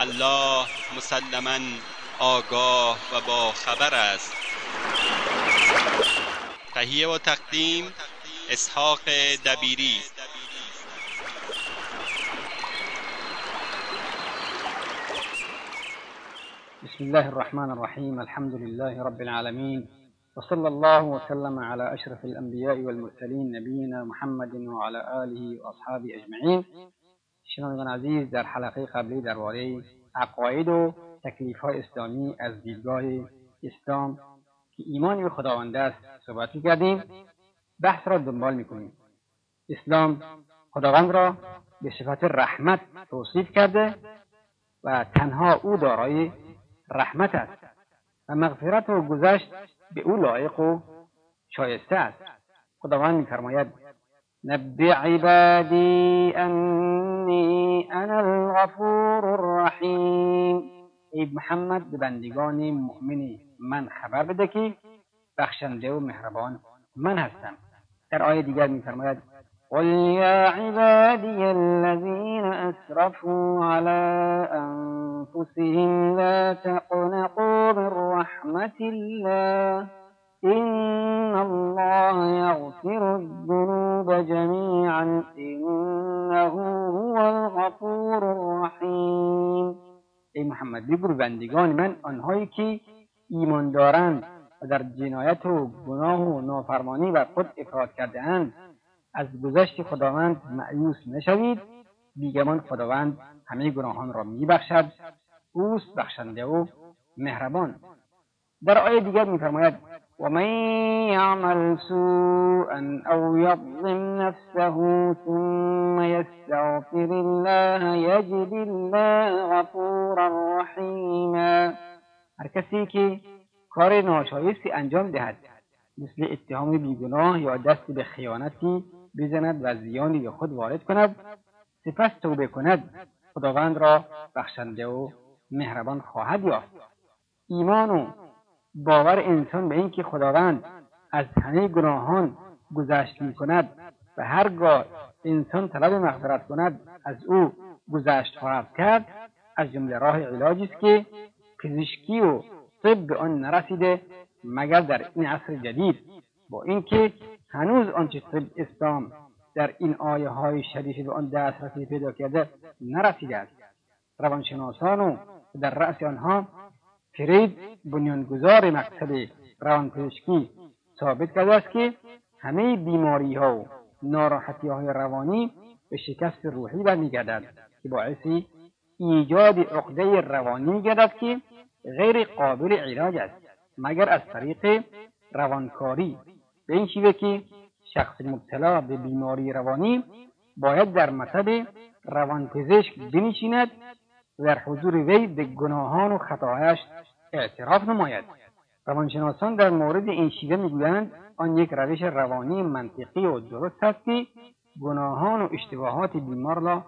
الله مسلما آگاه و با خبر است. تهیه و تقدیم اسحاق دبیری. بسم الله الرحمن الرحيم الحمد لله رب العالمين وصلى الله وسلم على أشرف الأنبياء والمرسلين نبينا محمد وعلى آله وأصحابه أجمعين شنوندگان عزیز در حلقه قبلی درباره عقاید و تکلیف های اسلامی از دیدگاه اسلام که ایمانی به خداوند است صحبت کردیم بحث را دنبال می‌کنیم. اسلام خداوند را به صفت رحمت توصیف کرده و تنها او دارای رحمت است و مغفرت و گذشت به او لایق و شایسته است. خداوند میفرماید نبع عبادی انی أنا الغفور الرحیم. ای محمد به بندگان مؤمن من خبر بده که بخشنده و مهربان من هستم. در آیه دیگر میفرماید قل يا عبادي الذين أسرفوا على أنفسهم لا تقنطوا من رحمة الله. إن الله يغفر الذنوب جميعا إنه هو الغفور الرحيم. ای محمد بگو بندگان من آنهایی که ایمان دارند و در جنایت و گناه و نافرمانی بر خود افراد کرده اند از گذشت خداوند معیوس نشوید. بیگمان خداوند همه گناهان را میبخشد اوست بخشنده و مهربان. در آیه دیگر میفرماید و من یعمل سوءا او یظلم نفسه ثم یستغفر الله یجد الله غفورا رحیما هر کسی که کار ناشایستی انجام دهد مثل اتهام بیگناه یا دست به خیانتی بزند و زیانی به خود وارد کند سپس توبه کند. خداوند را بخشنده و مهربان خواهد یافت. ایمان و باور انسان به اینکه خداوند از همه گناهان گذشت می کند و هرگاه انسان طلب مغفرت کند از او گذشت خواهد کرد از جمله راه علاجی است که پزشکی و طب به آن نرسیده مگر در این عصر جدید؟ با اینکه هنوز آنچه طب اسلام در این آیه های شریفه به آن دسترسی پیدا کرده نرسیده است. روانشناسان و در رأس آنها فرید بنیانگذار مکتب روانپزشکی ثابت کرده است که همه بیماری ها و ناراحتی های روانی به شکست روحی برمیگردد که باعث ایجاد عقده روانی میگردد که غیر قابل علاج است مگر از طریق روانکاری. به این شیوه که شخص مبتلا به بیماری روانی باید در مطب روانپزشک بنشیند در حضور وی به گناهان و خطاهایش اعتراف نماید. روانشناسان در مورد این شیوه می‌گویند آن یک روش روانی منطقی و درست است که گناهان و اشتباهات بیمار را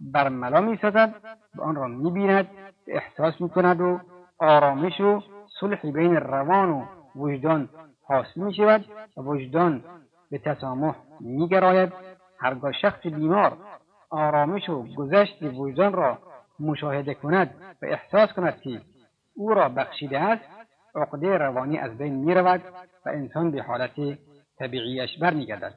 برملا می‌سازد و آن را می‌بیند احساس می‌کند و آرامش و صلح بین روان و وجدان حاصل می شود و وجدان به تسامح می گراید هرگاه شخص بیمار آرامش و گذشت وجدان را مشاهده کند و احساس کند که او را بخشیده است عقده روانی از بین می رود و انسان به حالت طبیعیش برمیگردد.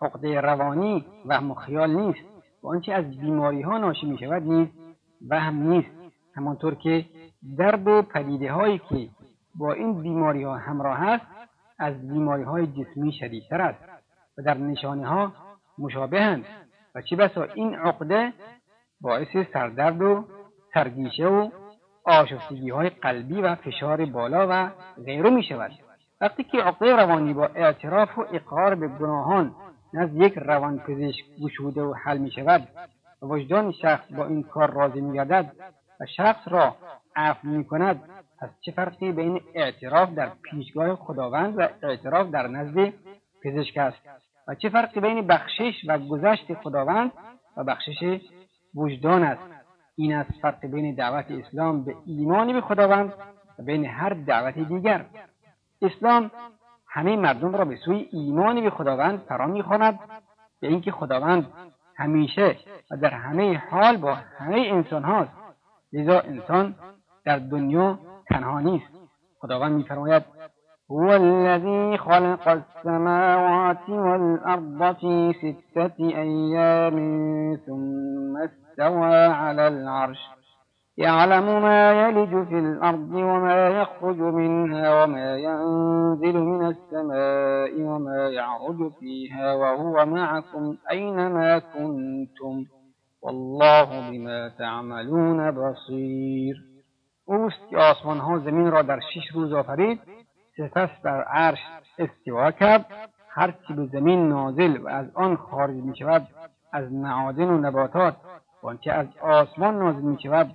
عقده روانی وهم و خیال نیست. و آنچه از بیماری ها ناشی می شود نیز وهم نیست. همانطور که درد و پدیده هایی که با این بیماری ها همراه است از بیماری های جسمی شدیدتر است و در نشانه ها مشابهند و چه بسا این عقده باعث سردرد و سرگیشه و آشفتگی های قلبی و فشار بالا و غیره می شود وقتی که عقده روانی با اعتراف و اقرار به گناهان نزد یک روانپزشک گشوده و حل می شود و وجدان شخص با این کار راضی می گردد و شخص را عفو می کند پس چه فرقی بین اعتراف در پیشگاه خداوند و اعتراف در نزد پزشک است؟ و چه فرقی بین بخشش و گذشت خداوند و بخشش وجدان است. این است فرق بین دعوت اسلام به ایمانی به خداوند و بین هر دعوت دیگر. اسلام همه مردم را به سوی ایمانی به خداوند فرا می‌خواند به اینکه خداوند همیشه و در همه حال با همه انسان هاست. لذا انسان در دنیا تنها نیست. خداوند میفرماید هو الذي خلق السماوات والأرض في ستة أيام ثم استوى على العرش. يعلم ما يلج في الأرض وما يخرج منها وما ينزل من السماء وما يعرج فيها وهو معكم أينما كنتم. والله بما تعملون بصير. اوست که آسمان ها زمین را در شش روز آفرید. سپس بر عرش استوا کرد. هرچی به زمین نازل و از آن خارج می شود از معادن و نباتات و آنچه از آسمان نازل می شود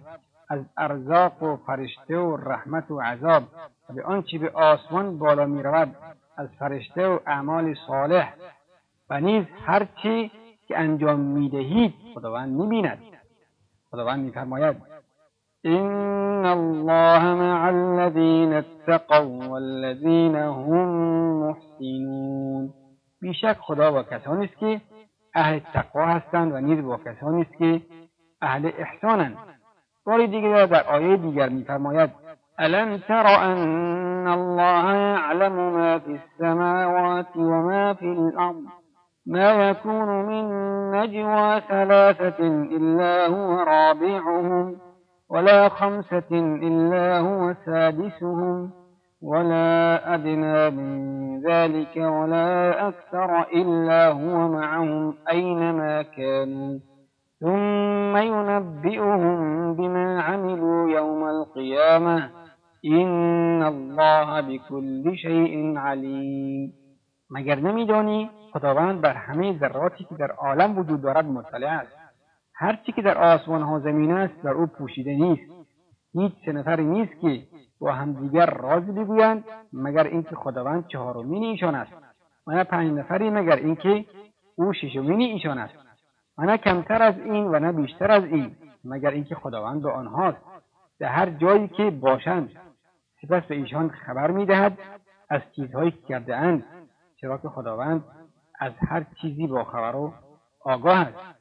از ارزاق و فرشته و رحمت و عذاب و به آنچه به آسمان بالا می رود از فرشته و اعمال صالح. و نیز هرچی که انجام می دهید خداوند می بیند خداوند می فرماید إن الله مع الذين اتقوا والذين هم محسنون بیشک خدا با که أهل تقوا هستند و نیز با کسانی است که أهل احسانند باری دیگر در آیه دیگر میفرماید الم تر ان الله يعلم ما في السماوات وما في الأرض؟ ما يكون من نجوى ثلاثة إلا هو رابعهم. ولا خمسة إلا هو سادسهم ولا أدنى من ذلك ولا أكثر إلا هو معهم أينما كانوا. ثم ينبئهم بما عملوا يوم القيامة. إن الله بكل شيء عليم. مگر نمیدانی خداوند بر همه ذراتی که در عالم وجود دارد مطلع است. هرچی که در آسمان ها زمین است بر او پوشیده نیست. هیچ سه نفری نیست که با همدیگر راز بگویند مگر اینکه خداوند چهارمین ایشان است. و نه پنج نفری مگر اینکه او ششمین ایشان است. و نه کمتر از این و نه بیشتر از این مگر اینکه خداوند به آنهاست. در هر جایی که باشند سپس به ایشان خبر می‌دهد از چیزهایی که کرده اند چرا که خداوند از هر چیزی با خبر و آگاه است.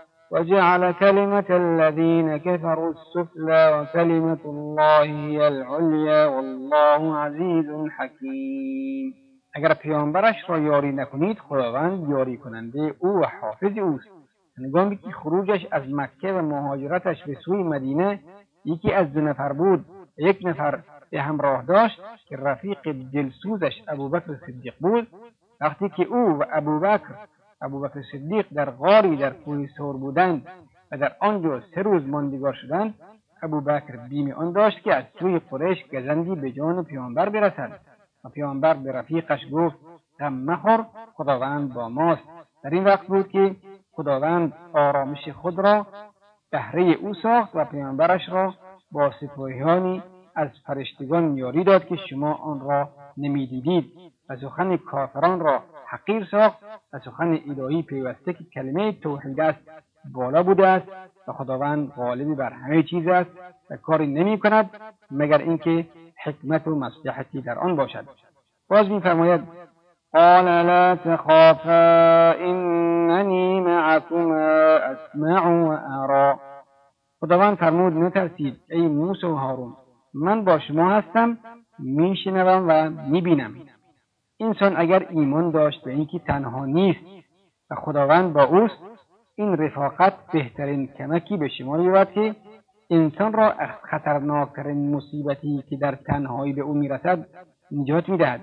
وجعل كلمة الذين كفروا السفلى وكلمة الله هي العليا والله عزیز حکیم اگر پیامبرش را یاری نکنید خداوند یاری کننده أو و حافظ اوست. هنگامی که خروجش از مکه و مهاجرتش به سوی مدینه یکی از دو نفر بود یک نفر به همراه داشت که رفیق دلسوزش ابوبکر صدیق بود وقتی که أو و ابوبکر ابوبکر صدیق در غاری در کوه سور بودند و در آنجا سه روز ماندگار شدند. ابوبکر بیم آن داشت که از سوی قریش گزندی به جان پیامبر برسد و پیامبر به رفیقش گفت غم مخور خداوند با ماست. در این وقت بود که خداوند آرامش خود را بهره او ساخت و پیامبرش را با سپاهیانی از فرشتگان یاری داد که شما آن را نمی‌دیدید. و سخن کافران را حقیر ساخت و سخن الهی پیوسته که کلمه توحید است بالا بوده است و خداوند غالبی بر همه چیز است و کاری نمی کند مگر اینکه حکمت و مصلحتی در آن باشد. باز میفرماید قال لا تخافا اننی معكما اسمع و ارا. خداوند فرمود نترسید ای موسی و هارون من با شما هستم میشنوم و می‌بینم انسان اگر ایمان داشت به اینکه تنها نیست و خداوند با اوست این رفاقت بهترین کمکی به شما میبود که انسان را از خطرناکترین مصیبتی که در تنهایی به او می‌رسد نجات می‌دهد.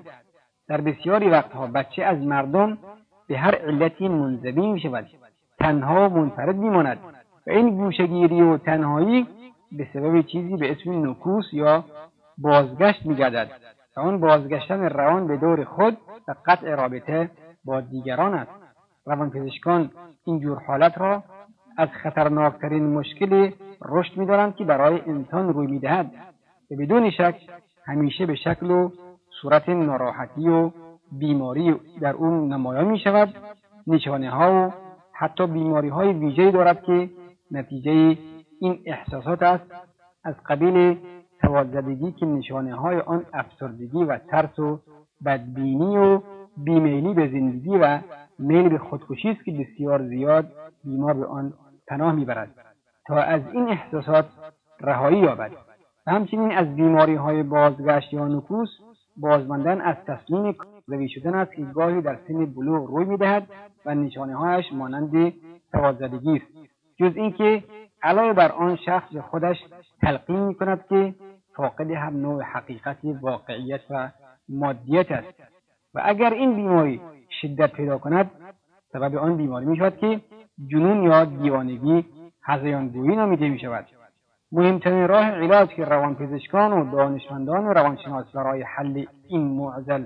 در بسیاری وقتها بچه از مردم به هر علتی منزوی می شود تنها و منفرد میماند. و این گوشگیری و تنهایی به سبب چیزی به اسم نکوس یا بازگشت میگردد. آن بازگشتن روان به دور خود و قطع رابطه با دیگران است. روانپزشکان این جور حالت را از خطرناکترین مشکل رشد میدارند که برای انسان روی می‌دهد. و بدون شک همیشه به شکل و صورت ناراحتی و بیماری در اون نمایان می شود نشانه ها و حتی بیماری های ویژه‌ای دارد که نتیجه این احساسات است از قبیل توازدگی که نشانه های آن افسردگی و ترس و بدبینی و بیمیلی به زندگی و میل به خودکشی است که بسیار زیاد بیمار به آن پناه می‌برد تا از این احساسات رهایی یابد. همچنین از بیماری های بازگشت یا نکوس بازماندن از تصمیم زوی شدن است که گاهی در سن بلوغ روی می‌دهد و نشانه هایش مانند توازدگی است. جز اینکه علاوه بر آن شخص خودش تلقین می کند که فاقد هر نوع حقیقت واقعیت و مادیت است. و اگر این بیماری شدت پیدا کند سبب آن بیماری می شود که جنون یا دیوانگی هزیانگویی نامیده می شود مهمترین راه علاج که روانپزشکان و دانشمندان و روانشناس برای حل این معضل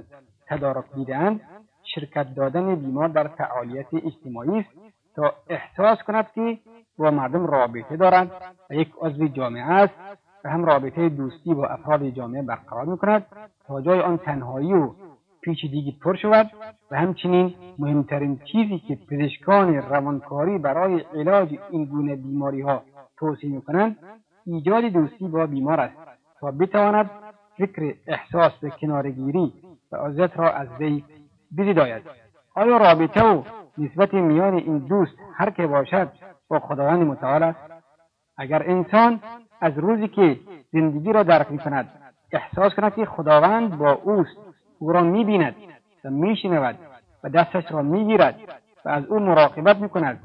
تدارک دیدهاند شرکت دادن بیمار در فعالیت اجتماعی است تا احساس کند که با مردم رابطه دارد و یک عضو جامعه است و هم رابطه دوستی با افراد جامعه برقرار می‌کند تا جای آن تنهایی و پیچیدگی پر شود و همچنین مهمترین چیزی که پزشکان روانکاری برای علاج این گونه بیماری ها توصیه می‌کنند ایجاد دوستی با بیمار است تا بتواند فکر احساس به کنارگیری و عزت را از وی بزیداید. آیا رابطه و نسبت میان این دوست هر که باشد با خداوند متعال است؟ اگر انسان از روزی که زندگی را درک می کند احساس کند که خداوند با اوست او را می‌بیند و میشنود و دستش را می‌گیرد و از او مراقبت می‌کند.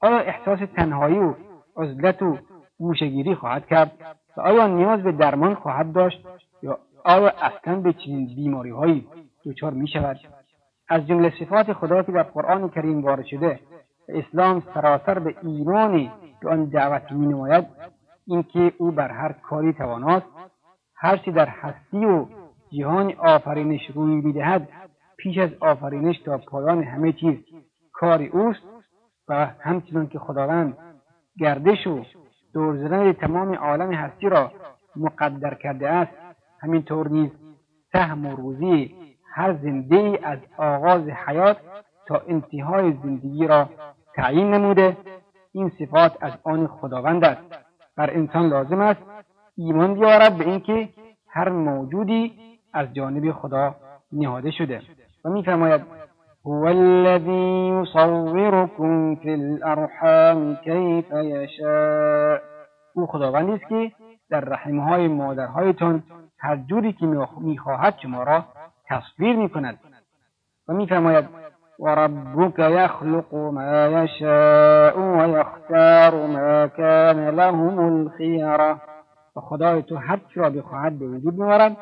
آیا احساس تنهایی و عزلت و گوشگیری خواهد کرد و آیا نیاز به درمان خواهد داشت یا آیا اصلا به چنین بیماریهایی دچار می شود از جمله صفات خدا که در قرآن کریم وارد شده اسلام سراسر به ایمانی به آن دعوت می نماید اینکه او بر هر کاری تواناست هرچی در هستی و جهان آفرینش روی می‌دهد پیش از آفرینش تا پایان همه چیز کاری اوست و همچنان که خداوند گردش و دور زدن تمام عالم هستی را مقدر کرده است همینطور نیز سهم و روزی هر زنده از آغاز حیات تا انتهای زندگی را تعیین نموده این صفات از آن خداوند است. بر انسان لازم است ایمان بیارد به اینکه هر موجودی از جانب خدا نهاده شده و میفرماید هو الذی یصورکم فی الارحام کیف یشاء. او خداوندی است که در رحمهای مادرهایتان هر جوری که می‌خواهد شما را تصویر می‌کند. و میفرماید وربك يخلق ما يشاء ويختار ما كان لهم الخيره و خدای تو هر چی را بخواهد به وجود میآورد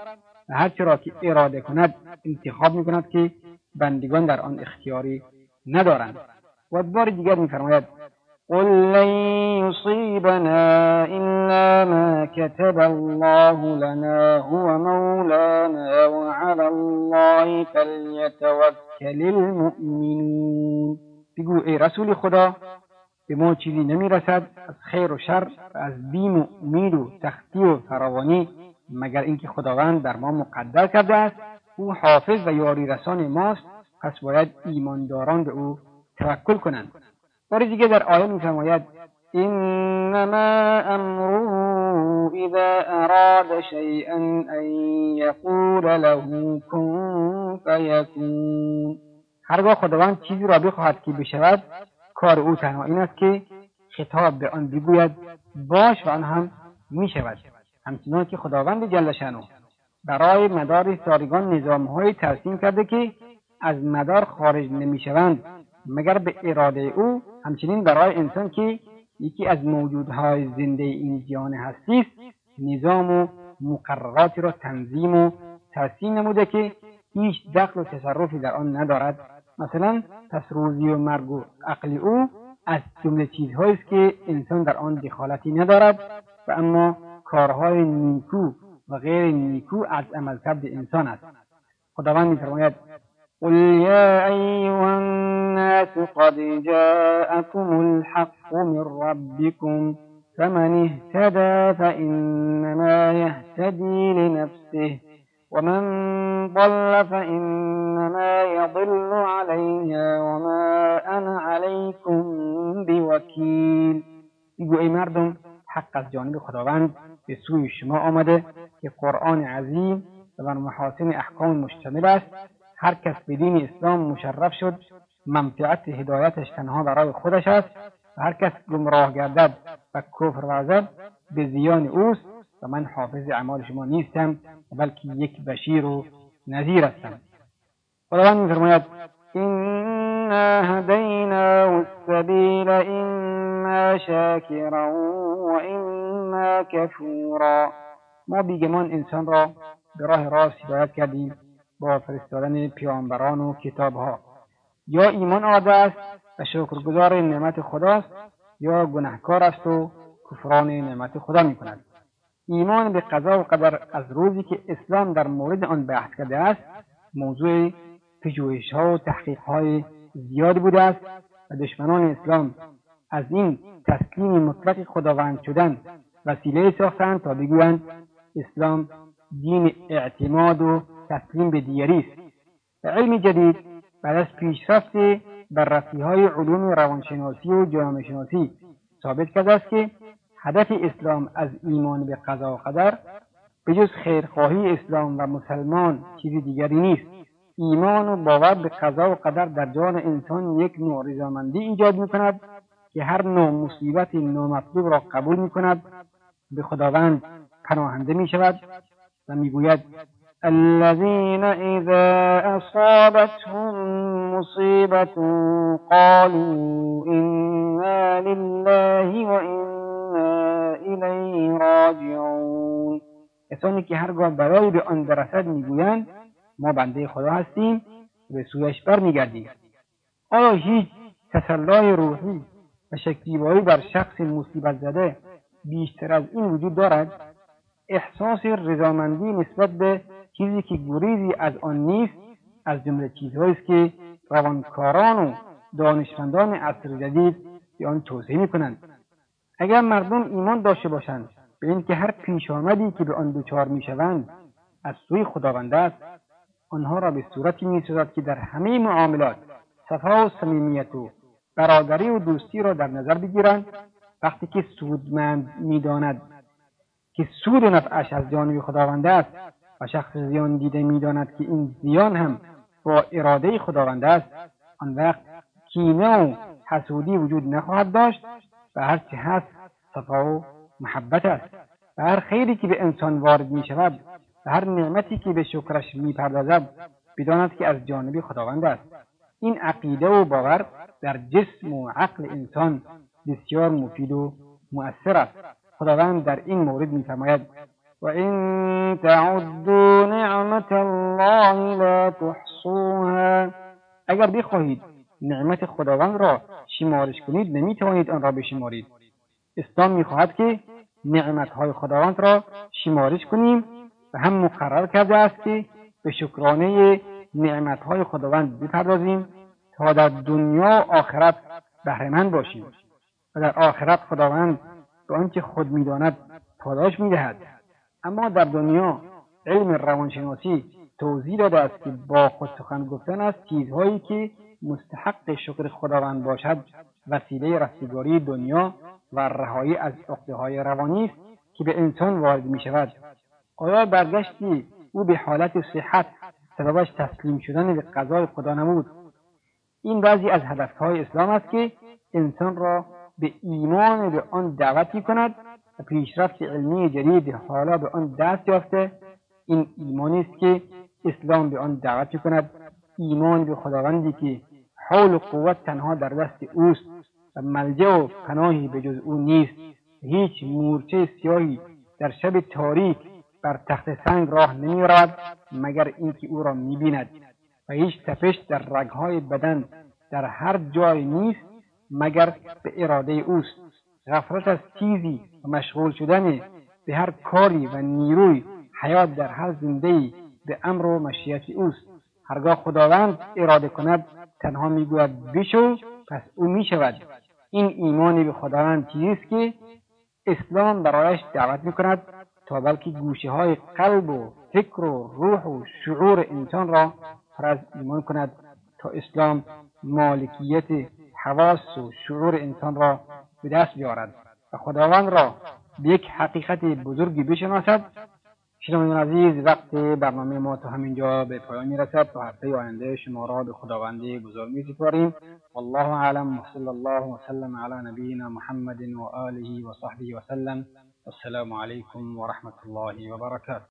و هر چی که اراده کند انتخاب میکند که بندگان در آن اختیاری ندارند. و بار دیگر میفرماید قل لن يصيبنا إلا ما كتب الله لنا هو مولانا وعلى الله فليتوكل المؤمنون بگو ای رسول خدا به چیزی نمی‌رسد از خیر و شر از بیم و امید و تختی و فراوانی مگر اینکه خداوند در ما مقدر کرده است او حافظ و یاری رسان ماست پس باید ایمانداران به او توکل کنند. بار دیگه در آیه میفرماید إنما أمره إذا أراد شيئا أن يقول له كن فيكون هرگاه خداوند چیزی را بخواهد که بشود کار او تنها این است که خطاب به آن بگوید باش و آن هم می شود همچنان که خداوند جل شانو برای مدار سارگان نظامهایی ترسیم کرده که از مدار خارج نمی‌شوند مگر به اراده او همچنین برای انسان که یکی از موجودهای زنده این جهان هستی است نظام و مقرراتی را تنظیم و ترسیم نموده که هیچ دخل و تصرفی در آن ندارد. مثلا پس روزی و مرگ و عقل او از جمله چیزهایی است که انسان در آن دخالتی ندارد. و اما کارهای نیکو و غیر نیکو از عملکرد انسان است. خداوند میفرماید قل يا أيها الناس قد جاءكم الحق من ربكم فمن اهتدى فإنما يهتدي لنفسه ومن ضل فإنما يضل عليها وما أنا عليكم بوكيل. بگو مردم حق از جانب خداوند به سوی شما آمده که قرآن عظیم و بر محاسن احکام مشتمل است. هر کس به دین اسلام مشرف شد منفعت هدایتش تنها برای خودش است و هر کس گمراه گردد و کفر ورزد به زیان اوست و من حافظ اعمال شما نیستم بلکه یک بشیر و نظیر هستم. خداوند میفرماید إنا هديناه السبيل إما شاكرا وإما كفورا. ما بیگمان انسان را به راه راست هدایت کردیم. با فرستادن پیامبران و کتابها. یا ایمان آورده است و شکرگزار نعمت خداست یا گنهکار است و کفران نعمت خدا می کند ایمان به قضا و قدر از روزی که اسلام در مورد آن بحث کرده است موضوع پژوهش ها و تحقیق های زیادی بوده است و دشمنان اسلام از این تسلیم مطلق خداوند شدن وسیله ساختند تا بگویند اسلام دین اعتماد و تسلیم به دیگری است. علم جدید بعد از پیشرفت بررسی های علوم روانشناسی و جامعه شناسی ثابت کرده است که هدف اسلام از ایمان به قضا و قدر به جز خیرخواهی اسلام و مسلمان چیزی دیگری نیست. ایمان و باور به قضا و قدر در جان انسان یک نوع رضامندی ایجاد می کند که هر نوع مصیبت نامطلوب را قبول می کند به خداوند پناهنده می شود و می‌گوید الذين إذا أصابتهم مصيبة قالوا إنا لله وإنا إليه راجعون. کسانی که هرگاه برای به آن برسد می‌گویند ما بنده خدا هستیم به سویش برمیگردیم. آیا هیچ تسلای روحی و شکیبایی بر شخص مصیبت زده بیشتر از این وجود دارد؟ احساس رضامندی نسبت به چیزی که گریزی از آن نیست از جمله چیزهایی است که روانکاران و دانشمندان عصر جدید به آن توصیه می‌کنند. اگر مردم ایمان داشته باشند به اینکه هر پیش آمدی که به آن دچار می‌شوند از سوی خداوند است آنها را به صورتی می‌سازد که در همه معاملات صفا و صمیمیت و برادری و دوستی را در نظر بگیرند. وقتی که سودمند می‌داند که سود نفعش از جانب خداوند است و شخص زیان دیده می‌داند که این زیان هم با اراده خداوند است. آن وقت کینه و حسودی وجود نخواهد داشت و هرچه هست صفا و محبت است. و هر خیری که به انسان وارد می شود و هر نعمتی که به شکرش می پردازد بداند که از جانب خداوند است. این عقیده و باور در جسم و عقل انسان بسیار مفید و مؤثر است. خداوند در این مورد میفرماید وإن تعدوا نعمت الله لا تحصوها اگر بخواهید نعمت خداوند را شمارش کنید نمی‌توانید آن را بشمارید. اسلام می‌خواهد که نعمتهای خداوند را شمارش کنیم و هم مقرر کرده است که به شکرانه نعمتهای خداوند بپردازیم تا در دنیا و آخرت بهرهمند باشیم و در آخرت خداوند به آنچه خود می‌داند پاداش می‌دهد. اما در دنیا علم روانشناسی توضیح داده است که با خود سخن گفتن است چیزهایی که مستحق شکر خداوند باشد وسیله رستگاری دنیا و رهایی از های روانی است که به انسان وارد می شود آیا برگشتی او به حالت صحت سببش تسلیم شدن به قضای خدا نمود این بعضی از هدفهای اسلام است که انسان را به ایمان به آن دعوت می کند پیشرفت علمی جدید حالا به آن دست یافته. این ایمانی است که اسلام به آن دعوت کند. ایمان به خداوندی که حول و قوت تنها در دست اوست و ملجع و پناهی به جز او نیست. هیچ مورچه سیاهی در شب تاریک بر تخت سنگ راه نمی رود مگر اینکه او را می بیند و هیچ تپش در رگهای بدن در هر جای نیست مگر به اراده اوست. غفلت از چیزی و مشغول شدن به هر کاری و نیروی حیات در هر زنده به امر و مشیت اوست. هرگاه خداوند اراده کند تنها می‌گوید بشو پس او می‌شود. این ایمانی به خداوند چیزی است که اسلام برایش دعوت می‌کند تا بلکه گوشه های قلب و فکر و روح و شعور انسان را پر از ایمان کند تا اسلام مالکیت حواس و شعور انسان را به دست بیارد و خداوند را به یک حقیقت بزرگی بشناسد. شنوندگان عزیز وقت برنامه ما تا همینجا به پایان می‌رسد. تا هفته آینده شما را به خداوند بزرگ میسپاریم. والله اعلم. وصلی الله وسلم علی نبینا محمد و آله و صحبه وسلم السلام علیکم و رحمت الله و برکاته.